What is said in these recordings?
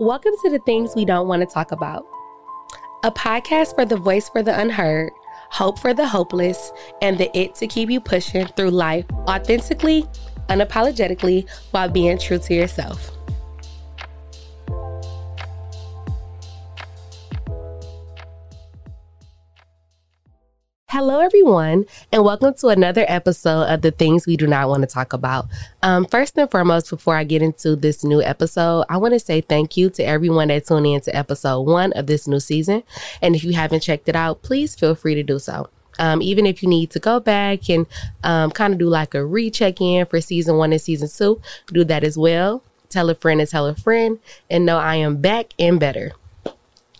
Welcome to the Things We Don't Want to Talk About, a podcast for the voice for the unheard, hope for the hopeless, and the it to keep you pushing through life authentically, unapologetically, while being true to yourself. Hello, everyone, and welcome to another episode of the things we do not want to talk about. Um, first and foremost, before I get into this new episode, I want to say thank you to everyone that tuned in to episode one of this new season. And if you haven't checked it out, please feel free to do so. Um, even if you need to go back and um, kind of do like a recheck in for season one and season two, do that as well. Tell a friend and tell a friend, and know I am back and better.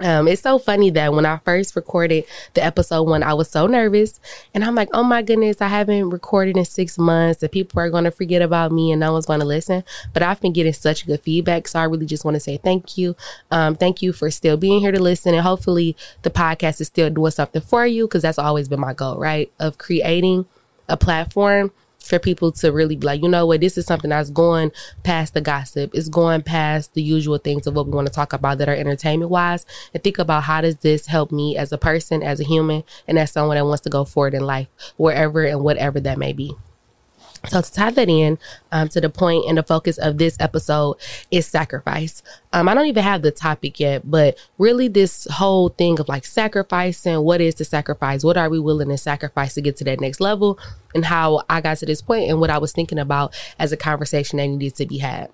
Um, it's so funny that when I first recorded the episode one, I was so nervous and I'm like, oh my goodness, I haven't recorded in six months and people are going to forget about me and no one's going to listen. But I've been getting such good feedback. So I really just want to say thank you. Um, thank you for still being here to listen. And hopefully the podcast is still doing something for you because that's always been my goal, right? Of creating a platform for people to really be like, you know what, this is something that's going past the gossip. It's going past the usual things of what we want to talk about that are entertainment wise. And think about how does this help me as a person, as a human, and as someone that wants to go forward in life, wherever and whatever that may be. So to tie that in um, to the point and the focus of this episode is sacrifice. Um, I don't even have the topic yet, but really this whole thing of like sacrificing, what is the sacrifice? What are we willing to sacrifice to get to that next level? And how I got to this point and what I was thinking about as a conversation that needed to be had.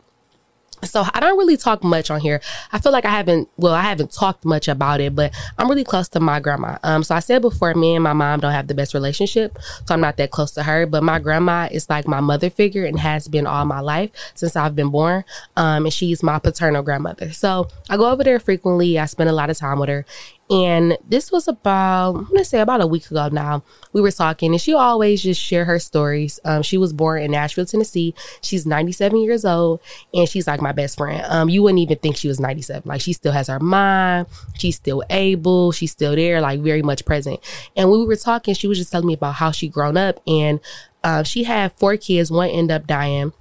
So I don't really talk much on here. I feel like I haven't, well, I haven't talked much about it, but I'm really close to my grandma. Um, so I said before, me and my mom don't have the best relationship, so I'm not that close to her. But my grandma is like my mother figure and has been all my life since I've been born. Um, and she's my paternal grandmother. So I go over there frequently. I spend a lot of time with her, and this was about, I'm gonna say about a week ago now. We were talking, and she always just share her stories. Um, she was born in Nashville, Tennessee. She's 97 years old, and she's like my best friend. Um, you wouldn't even think she was 97. Like she still has her mind. She's still able. She's still there, like very much present. And when we were talking, she was just telling me about how she grown up, and uh, she had four kids. One ended up dying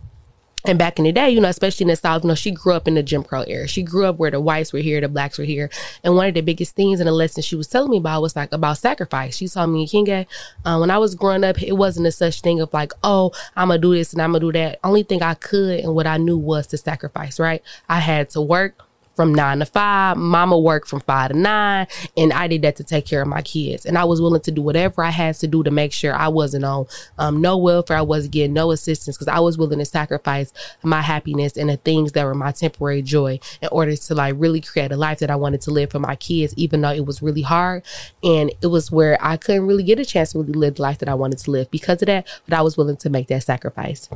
and back in the day, you know, especially in the South, you know, she grew up in the Jim Crow era. She grew up where the whites were here, the blacks were here. And one of the biggest things and the lesson she was telling me about was like about sacrifice. She told me, Nkenge, uh, when I was growing up, it wasn't a such thing of like, oh, I'm going to do this and I'm going to do that. Only thing I could and what I knew was to sacrifice, right? I had to work from nine to five. Mama worked from five to nine, and I did that to take care of my kids. And I was willing to do whatever I had to do to make sure I wasn't on um, no welfare. I wasn't getting no assistance because I was willing to sacrifice my happiness and the things that were my temporary joy in order to like really create a life that I wanted to live for my kids, even though it was really hard. And it was where I couldn't really get a chance to really live the life that I wanted to live because of that, but I was willing to make that sacrifice.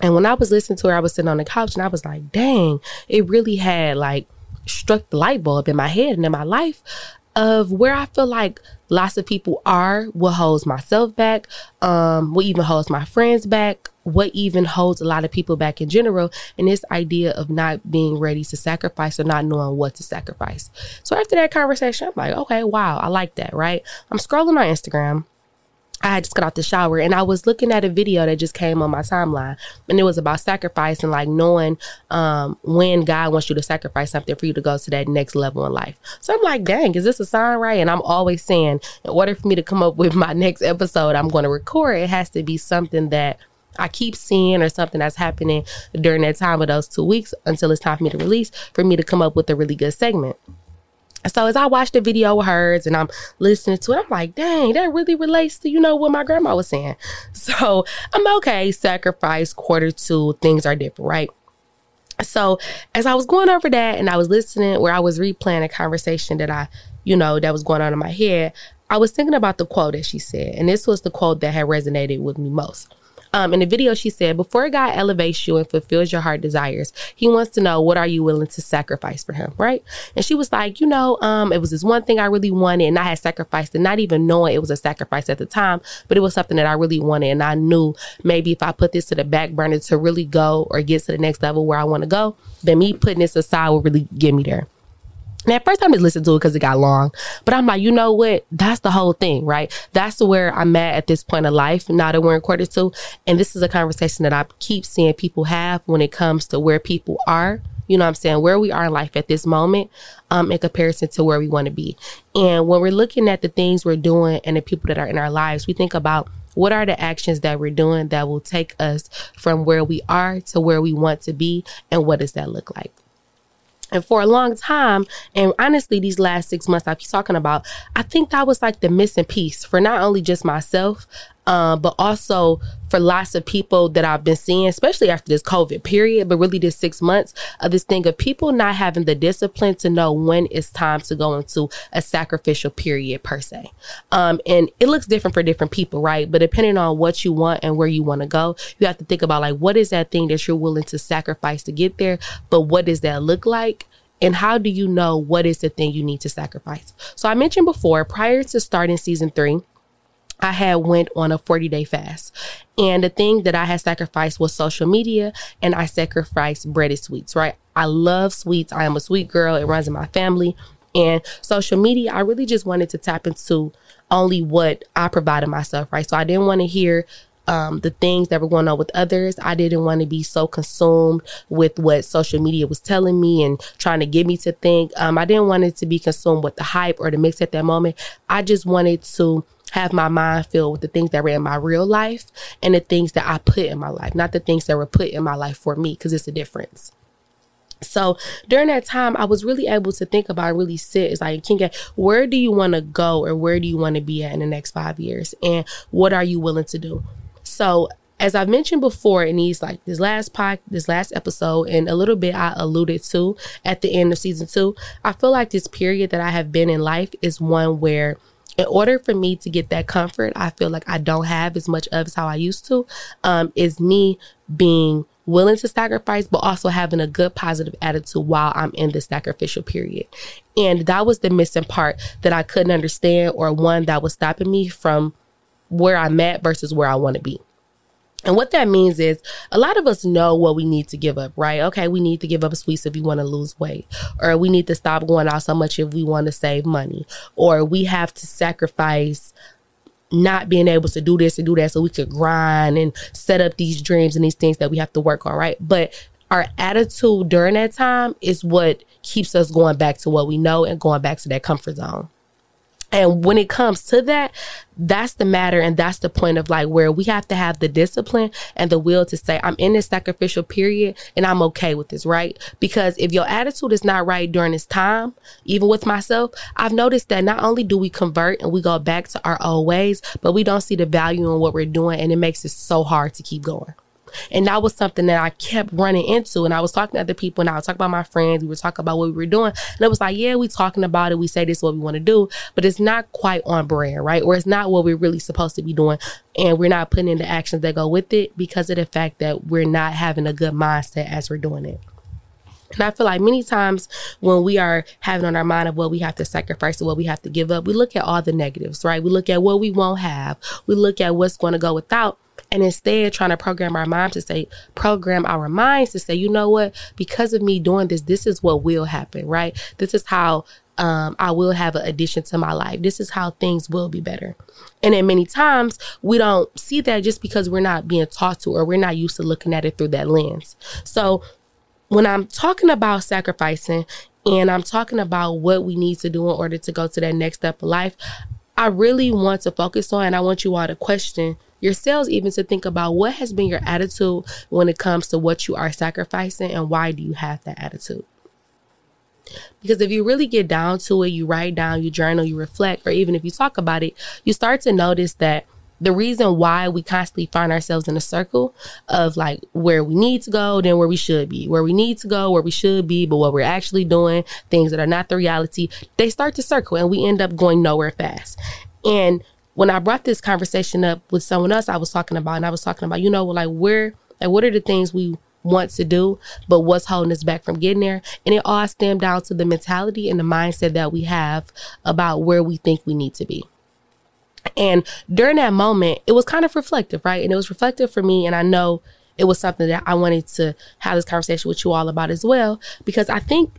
And when I was listening to her, I was sitting on the couch and I was like, dang, it really had like struck the light bulb in my head and in my life of where I feel like lots of people are, what holds myself back, um, what even holds my friends back, what even holds a lot of people back in general, and this idea of not being ready to sacrifice or not knowing what to sacrifice. So after that conversation, I'm like, okay, wow, I like that, right? I'm scrolling on Instagram I had just got out the shower and I was looking at a video that just came on my timeline and it was about sacrifice and like knowing um, when God wants you to sacrifice something for you to go to that next level in life. So I'm like, dang, is this a sign right? And I'm always saying, in order for me to come up with my next episode, I'm going to record, it has to be something that I keep seeing or something that's happening during that time of those two weeks until it's time for me to release for me to come up with a really good segment. So as I watched the video of hers and I'm listening to it, I'm like, dang, that really relates to, you know, what my grandma was saying. So I'm okay, sacrifice, quarter two, things are different, right? So as I was going over that and I was listening where I was replaying a conversation that I, you know, that was going on in my head, I was thinking about the quote that she said. And this was the quote that had resonated with me most. Um, in the video, she said, before God elevates you and fulfills your heart desires, he wants to know what are you willing to sacrifice for him, right? And she was like, you know, um, it was this one thing I really wanted and I had sacrificed and not even knowing it was a sacrifice at the time, but it was something that I really wanted. And I knew maybe if I put this to the back burner to really go or get to the next level where I want to go, then me putting this aside will really get me there. And at first, I just listened to it because it got long, but I'm like, you know what? That's the whole thing, right? That's where I'm at at this point of life. Now that we're in quarter two, and this is a conversation that I keep seeing people have when it comes to where people are You know what I'm saying? Where we are in life at this moment um, in comparison to where we want to be. And when we're looking at the things we're doing and the people that are in our lives, we think about what are the actions that we're doing that will take us from where we are to where we want to be? And what does that look like? And for a long time, and honestly, these last six months I've been talking about, I think that was like the missing piece for not only just myself, um, but also for lots of people that I've been seeing, especially after this COVID period, but really this six months of this thing of people not having the discipline to know when it's time to go into a sacrificial period per se. Um, and it looks different for different people, right? But depending on what you want and where you want to go, you have to think about like, what is that thing that you're willing to sacrifice to get there? But what does that look like? and how do you know what is the thing you need to sacrifice so i mentioned before prior to starting season three I had went on a 40 day fast. And the thing that I had sacrificed was social media and I sacrificed breaded sweets, right? I love sweets. I am a sweet girl. It runs in my family. And social media, I really just wanted to tap into only what I provided myself, right? So I didn't want to hear um, the things that were going on with others. I didn't want to be so consumed with what social media was telling me and trying to get me to think. Um, I didn't want it to be consumed with the hype or the mix at that moment. I just wanted to have my mind filled with the things that were in my real life and the things that I put in my life, not the things that were put in my life for me, because it's a difference. So during that time, I was really able to think about, really sit. It's like, Nkenge, where do you want to go or where do you want to be at in the next five years? And what are you willing to do? So as I've mentioned before in these like this last pod, this last episode, and a little bit I alluded to at the end of season two, I feel like this period that I have been in life is one where in order for me to get that comfort, I feel like I don't have as much of as how I used to, um, is me being willing to sacrifice, but also having a good positive attitude while I'm in the sacrificial period. And that was the missing part that I couldn't understand, or one that was stopping me from where I'm at versus where I want to be. And what that means is a lot of us know what we need to give up, right? Okay, we need to give up sweets if we want to lose weight, or we need to stop going out so much if we want to save money, or we have to sacrifice not being able to do this and do that so we could grind and set up these dreams and these things that we have to work on, right? But our attitude during that time is what keeps us going back to what we know and going back to that comfort zone. And when it comes to that, that's the matter. And that's the point of like where we have to have the discipline and the will to say, I'm in this sacrificial period and I'm okay with this, right? Because if your attitude is not right during this time, even with myself, I've noticed that not only do we convert and we go back to our old ways, but we don't see the value in what we're doing. And it makes it so hard to keep going. And that was something that I kept running into. And I was talking to other people and I was talking about my friends. We were talking about what we were doing. And it was like, yeah, we talking about it. We say this is what we want to do, but it's not quite on brand, right? Or it's not what we're really supposed to be doing. And we're not putting in the actions that go with it because of the fact that we're not having a good mindset as we're doing it. And I feel like many times when we are having on our mind of what we have to sacrifice and what we have to give up, we look at all the negatives, right? We look at what we won't have. We look at what's going to go without and instead trying to program our mind to say program our minds to say you know what because of me doing this this is what will happen right this is how um, I will have an addition to my life. This is how things will be better. And then many times we don't see that just because we're not being taught to or we're not used to looking at it through that lens. So when I'm talking about sacrificing and I'm talking about what we need to do in order to go to that next step of life, I really want to focus on and I want you all to question yourselves even to think about what has been your attitude when it comes to what you are sacrificing and why do you have that attitude. Because if you really get down to it, you write down, you journal, you reflect, or even if you talk about it, you start to notice that the reason why we constantly find ourselves in a circle of like where we need to go, then where we should be, where we need to go, where we should be, but what we're actually doing, things that are not the reality, they start to circle and we end up going nowhere fast. And when I brought this conversation up with someone else, I was talking about, and I was talking about, you know, like where, like what are the things we want to do, but what's holding us back from getting there? And it all stemmed down to the mentality and the mindset that we have about where we think we need to be. And during that moment, it was kind of reflective, right? And it was reflective for me. And I know it was something that I wanted to have this conversation with you all about as well, because I think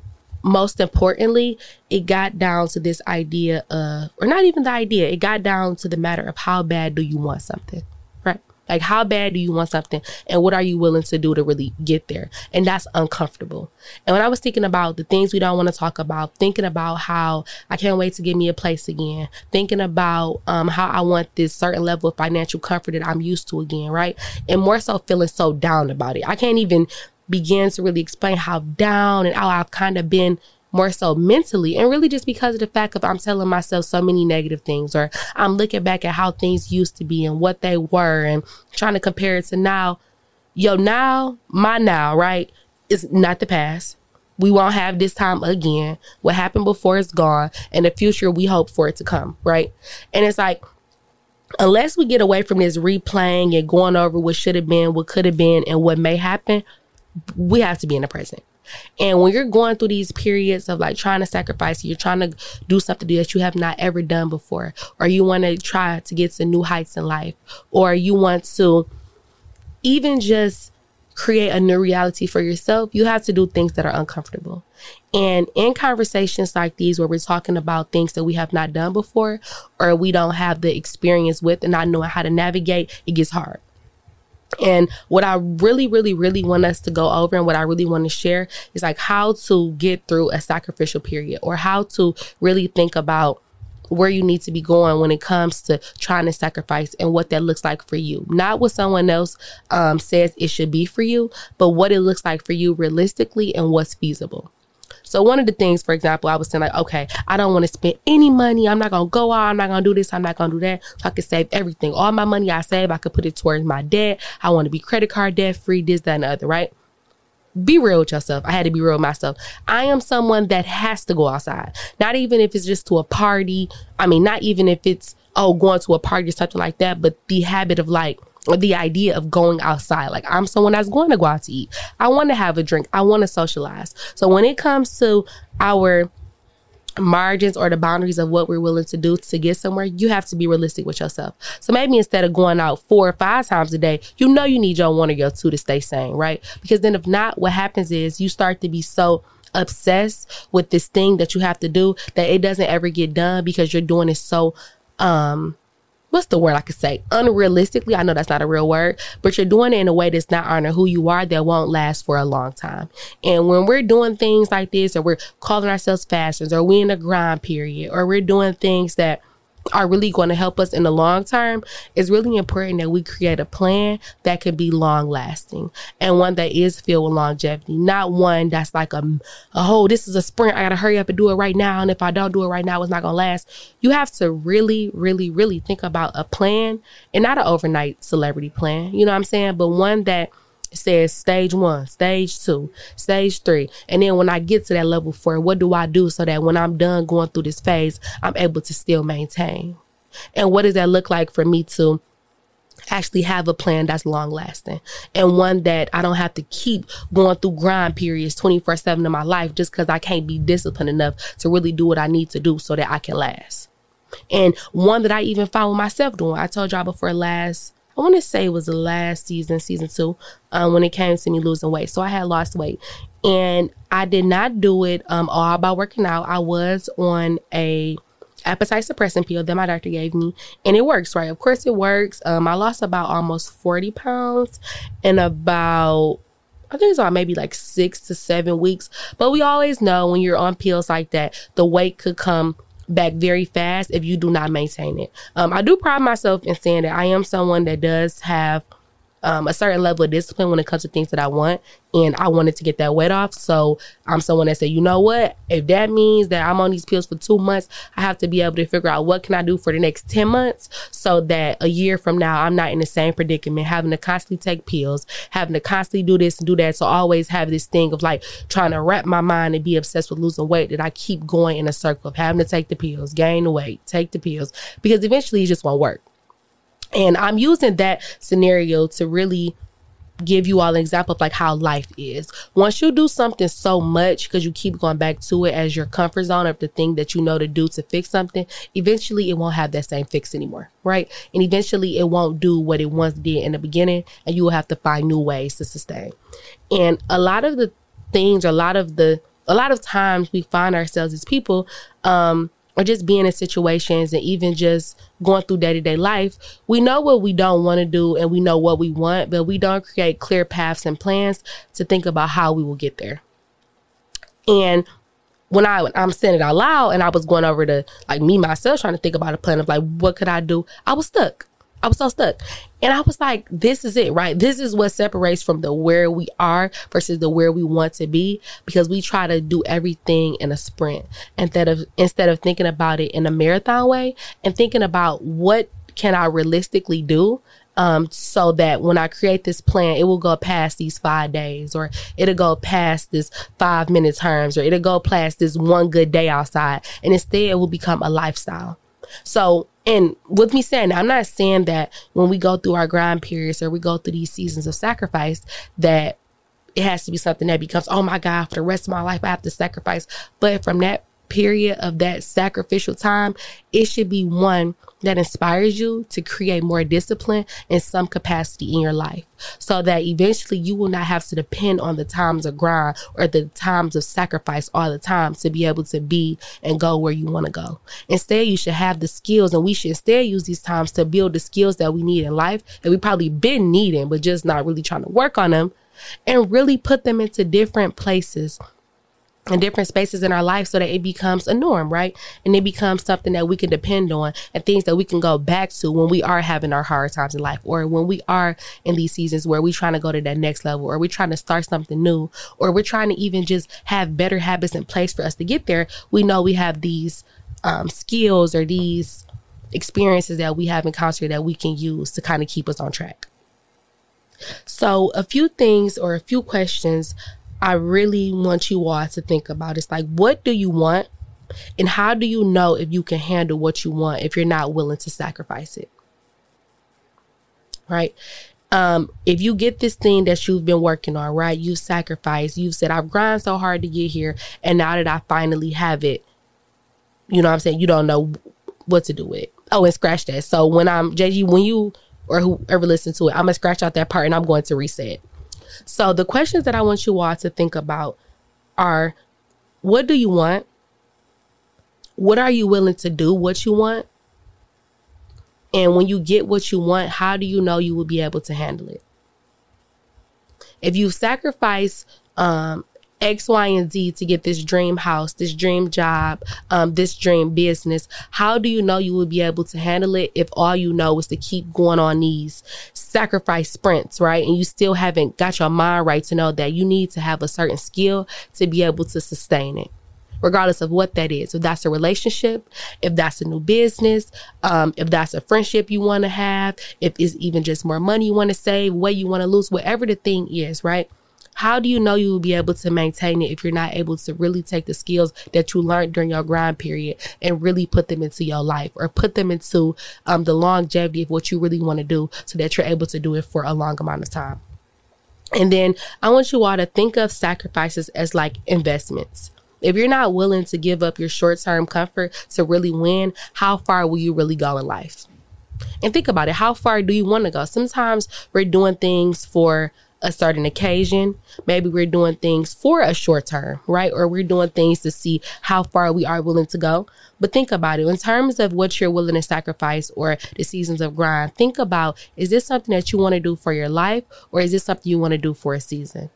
most importantly, it got down to this idea of, or not even the idea, it got down to the matter of how bad do you want something, right? Like, how bad do you want something? And what are you willing to do to really get there? And that's uncomfortable. And when I was thinking about the things we don't want to talk about, thinking about how I can't wait to get me a place again, thinking about um, how I want this certain level of financial comfort that I'm used to again, right? And more so feeling so down about it. I can't even begin to really explain how down and how I've kind of been more so mentally and really just because of the fact of I'm telling myself so many negative things or I'm looking back at how things used to be and what they were and trying to compare it to now. Yo, now, my now, right, is not the past. We won't have this time again. What happened before is gone. and the future, we hope for it to come, right? And it's like, unless we get away from this replaying and going over what should have been, what could have been, and what may happen, we have to be in the present. And when you're going through these periods of like trying to sacrifice, you're trying to do something that you have not ever done before, or you want to try to get to new heights in life, or you want to even just create a new reality for yourself, you have to do things that are uncomfortable. And in conversations like these, where we're talking about things that we have not done before, or we don't have the experience with and not knowing how to navigate, it gets hard. And what I really, really, really want us to go over and what I really want to share is like how to get through a sacrificial period or how to really think about where you need to be going when it comes to trying to sacrifice and what that looks like for you. Not what someone else um, says it should be for you, but what it looks like for you realistically and what's feasible. So one of the things, for example, I was saying like, okay, I don't want to spend any money. I'm not gonna go out. I'm not gonna do this. I'm not gonna do that. So I could save everything. All my money I save, I could put it towards my debt. I want to be credit card debt free. This, that, and the other. Right? Be real with yourself. I had to be real with myself. I am someone that has to go outside. Not even if it's just to a party. I mean, not even if it's oh going to a party or something like that. But the habit of like the idea of going outside. Like I'm someone that's going to go out to eat. I want to have a drink. I want to socialize. So when it comes to our margins or the boundaries of what we're willing to do to get somewhere, you have to be realistic with yourself. So maybe instead of going out four or five times a day, you know you need your one or your two to stay sane, right? Because then if not, what happens is you start to be so obsessed with this thing that you have to do that it doesn't ever get done because you're doing it so um what's the word I could say? Unrealistically, I know that's not a real word, but you're doing it in a way that's not honoring who you are that won't last for a long time. And when we're doing things like this, or we're calling ourselves fashions, or we in a grind period, or we're doing things that are really going to help us in the long term, it's really important that we create a plan that can be long lasting and one that is filled with longevity, not one that's like a, a oh, this is a sprint. I got to hurry up and do it right now. And if I don't do it right now, it's not going to last. You have to really, really, really think about a plan and not an overnight celebrity plan. You know what I'm saying? But one that says stage one, stage two, stage three. And then when I get to that level four, what do I do so that when I'm done going through this phase, I'm able to still maintain? And what does that look like for me to actually have a plan that's long lasting and one that I don't have to keep going through grind periods 24 7 in my life just because I can't be disciplined enough to really do what I need to do so that I can last. And one that I even found myself doing. I told y'all before last I want to say it was the last season, season two, um, when it came to me losing weight. So I had lost weight, and I did not do it um, all by working out. I was on a appetite suppressant pill that my doctor gave me, and it works, right? Of course, it works. Um, I lost about almost forty pounds in about I think it's about maybe like six to seven weeks. But we always know when you're on pills like that, the weight could come back very fast if you do not maintain it. Um, I do pride myself in saying that I am someone that does have um, a certain level of discipline when it comes to things that I want. And I wanted to get that weight off. So I'm someone that said, you know what? If that means that I'm on these pills for two months, I have to be able to figure out what can I do for the next 10 months so that a year from now, I'm not in the same predicament, having to constantly take pills, having to constantly do this and do that. So I always have this thing of like trying to wrap my mind and be obsessed with losing weight that I keep going in a circle of having to take the pills, gain the weight, take the pills, because eventually it just won't work. And I'm using that scenario to really give you all an example of like how life is. Once you do something so much because you keep going back to it as your comfort zone of the thing that you know to do to fix something, eventually it won't have that same fix anymore, right? And eventually it won't do what it once did in the beginning, and you will have to find new ways to sustain. And a lot of the things, a lot of the, a lot of times we find ourselves as people, um, or just being in situations and even just going through day to day life, we know what we don't want to do and we know what we want, but we don't create clear paths and plans to think about how we will get there. And when I I'm saying it out loud and I was going over to like me myself trying to think about a plan of like what could I do, I was stuck. I was so stuck. And I was like, this is it, right? This is what separates from the where we are versus the where we want to be because we try to do everything in a sprint instead of instead of thinking about it in a marathon way and thinking about what can I realistically do um, so that when I create this plan, it will go past these five days, or it'll go past this five minute terms, or it'll go past this one good day outside, and instead it will become a lifestyle. So, and with me saying I'm not saying that when we go through our grind periods or we go through these seasons of sacrifice, that it has to be something that becomes, oh my God, for the rest of my life, I have to sacrifice. But from that period of that sacrificial time, it should be one that inspires you to create more discipline in some capacity in your life so that eventually you will not have to depend on the times of grind or the times of sacrifice all the time to be able to be and go where you want to go. Instead, you should have the skills and we should instead use these times to build the skills that we need in life that we probably been needing, but just not really trying to work on them and really put them into different places in different spaces in our life so that it becomes a norm, right? And it becomes something that we can depend on and things that we can go back to when we are having our hard times in life or when we are in these seasons where we're trying to go to that next level or we're trying to start something new or we're trying to even just have better habits in place for us to get there. We know we have these um, skills or these experiences that we have encountered that we can use to kind of keep us on track. So, a few things or a few questions I really want you all to think about. It's like, what do you want? And how do you know if you can handle what you want if you're not willing to sacrifice it? Right? Um, if you get this thing that you've been working on, right? You sacrifice, you've said, I've grind so hard to get here. And now that I finally have it, you know what I'm saying? You don't know what to do with it. Oh, and scratch that. So when I'm, JG, when you or whoever listens to it, I'm to scratch out that part and I'm going to reset. So the questions that I want you all to think about are what do you want? What are you willing to do what you want? And when you get what you want, how do you know you will be able to handle it? If you sacrifice um, X, Y, and Z to get this dream house, this dream job, um, this dream business, how do you know you will be able to handle it if all you know is to keep going on these sacrifice sprints, right? And you still haven't got your mind right to know that you need to have a certain skill to be able to sustain it regardless of what that is. If that's a relationship, if that's a new business, um, if that's a friendship you want to have, if it's even just more money you want to save, what you want to lose, whatever the thing is, right? How do you know you will be able to maintain it if you're not able to really take the skills that you learned during your grind period and really put them into your life or put them into um, the longevity of what you really want to do so that you're able to do it for a long amount of time? And then I want you all to think of sacrifices as like investments. If you're not willing to give up your short term comfort to really win, how far will you really go in life? And think about it. How far do you want to go? Sometimes we're doing things for a certain occasion. Maybe we're doing things for a short term, right? Or we're doing things to see how far we are willing to go. But think about it in terms of what you're willing to sacrifice or the seasons of grind. Think about is this something that you want to do for your life or is this something you want to do for a season?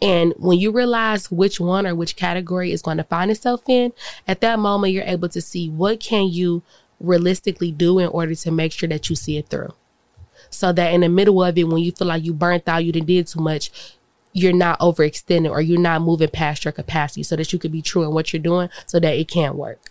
And when you realize which one or which category is going to find itself in, at that moment, you're able to see what can you realistically do in order to make sure that you see it through so that in the middle of it, when you feel like you burnt out, you didn't did too much, you're not overextended or you're not moving past your capacity so that you could be true in what you're doing so that it can work.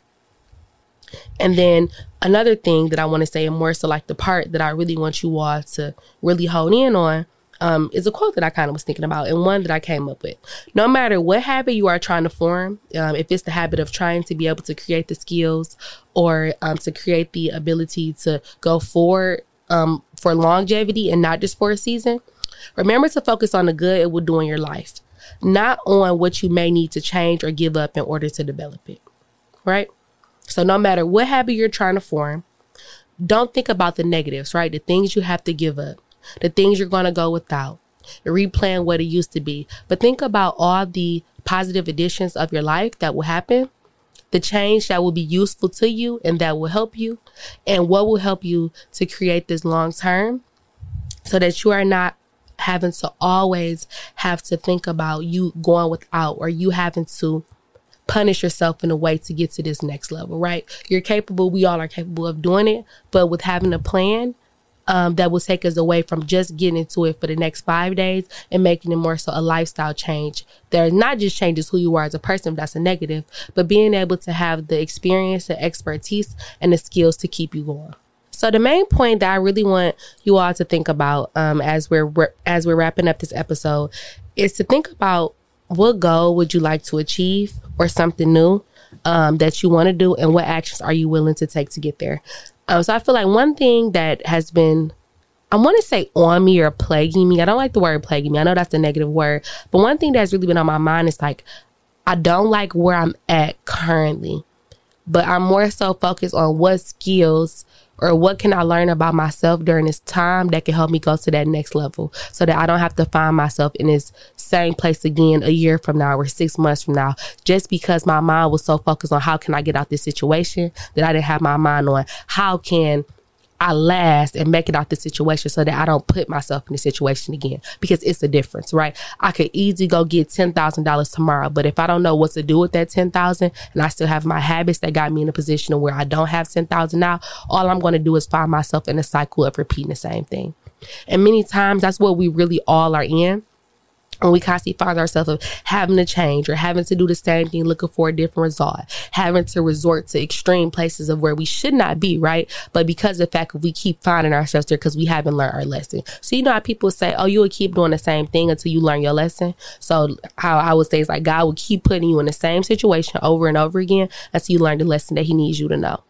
And then another thing that I want to say, and more so like the part that I really want you all to really hone in on, um, is a quote that I kind of was thinking about and one that I came up with. No matter what habit you are trying to form, um, if it's the habit of trying to be able to create the skills or um, to create the ability to go forward um, for longevity and not just for a season, remember to focus on the good it will do in your life, not on what you may need to change or give up in order to develop it. Right? So, no matter what habit you're trying to form, don't think about the negatives, right? The things you have to give up, the things you're going to go without, replan what it used to be. But think about all the positive additions of your life that will happen the change that will be useful to you and that will help you, and what will help you to create this long term so that you are not having to always have to think about you going without or you having to punish yourself in a way to get to this next level, right? You're capable, we all are capable of doing it, but with having a plan, um, that will take us away from just getting into it for the next five days and making it more so a lifestyle change. There not just changes who you are as a person, that's a negative, but being able to have the experience, the expertise, and the skills to keep you going. So the main point that I really want you all to think about um, as we're as we're wrapping up this episode is to think about what goal would you like to achieve or something new um, that you want to do and what actions are you willing to take to get there. Um, so I feel like one thing that has been I want to say on me or plaguing me. I don't like the word plaguing me. I know that's a negative word, but one thing that's really been on my mind is like I don't like where I'm at currently, but I'm more so focused on what skills or what can I learn about myself during this time that can help me go to that next level so that I don't have to find myself in this same place again a year from now or six months from now just because my mind was so focused on how can I get out this situation that I didn't have my mind on how can I last and make it out the situation so that I don't put myself in the situation again because it's a difference, right? I could easily go get $10,000 tomorrow, but if I don't know what to do with that 10,000 and I still have my habits that got me in a position where I don't have 10,000 now, all I'm going to do is find myself in a cycle of repeating the same thing. And many times that's what we really all are in when we constantly find ourselves of having to change or having to do the same thing, looking for a different result, having to resort to extreme places of where we should not be, right? But because of the fact we keep finding ourselves there because we haven't learned our lesson. So you know how people say, "Oh, you will keep doing the same thing until you learn your lesson." So how I would say is like God will keep putting you in the same situation over and over again until you learn the lesson that He needs you to know.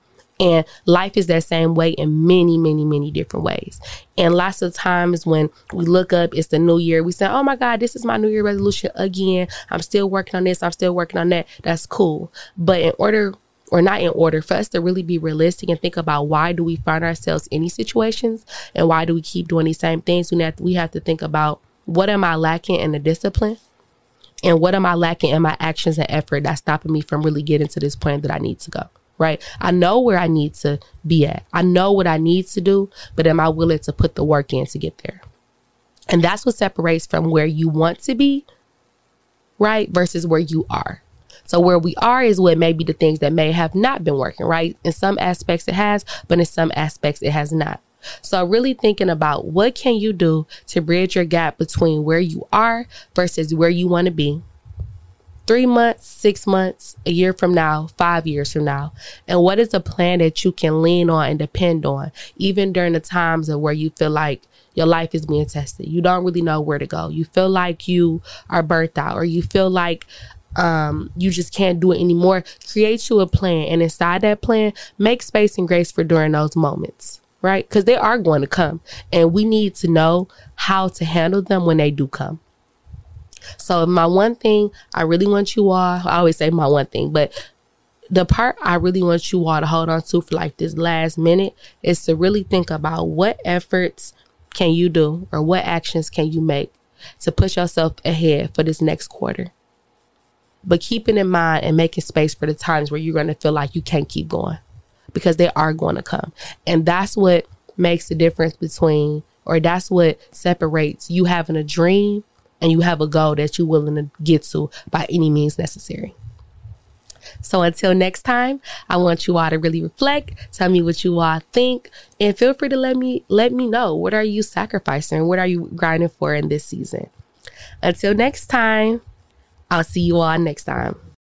And life is that same way in many, many, many different ways. And lots of times when we look up, it's the new year, we say, Oh my God, this is my new year resolution again. I'm still working on this. I'm still working on that. That's cool. But in order or not in order for us to really be realistic and think about why do we find ourselves in these situations and why do we keep doing these same things, we have to, we have to think about what am I lacking in the discipline and what am I lacking in my actions and effort that's stopping me from really getting to this point that I need to go right? I know where I need to be at. I know what I need to do, but am I willing to put the work in to get there? And that's what separates from where you want to be, right? Versus where you are. So where we are is what may be the things that may have not been working, right? In some aspects it has, but in some aspects it has not. So really thinking about what can you do to bridge your gap between where you are versus where you want to be three months, six months, a year from now, five years from now? And what is a plan that you can lean on and depend on, even during the times of where you feel like your life is being tested? You don't really know where to go. You feel like you are burnt out, or you feel like um, you just can't do it anymore. Create you a plan, and inside that plan, make space and grace for during those moments. Right? Because they are going to come, and we need to know how to handle them when they do come. So my one thing I really want you all, I always say my one thing, but the part I really want you all to hold on to for like this last minute is to really think about what efforts can you do or what actions can you make to push yourself ahead for this next quarter. But keeping in mind and making space for the times where you're going to feel like you can't keep going because they are going to come. And that's what makes the difference between, or that's what separates you having a dream and you have a goal that you're willing to get to by any means necessary. So until next time, I want you all to really reflect, tell me what you all think, and feel free to let me let me know what are you sacrificing, what are you grinding for in this season. Until next time, I'll see you all next time.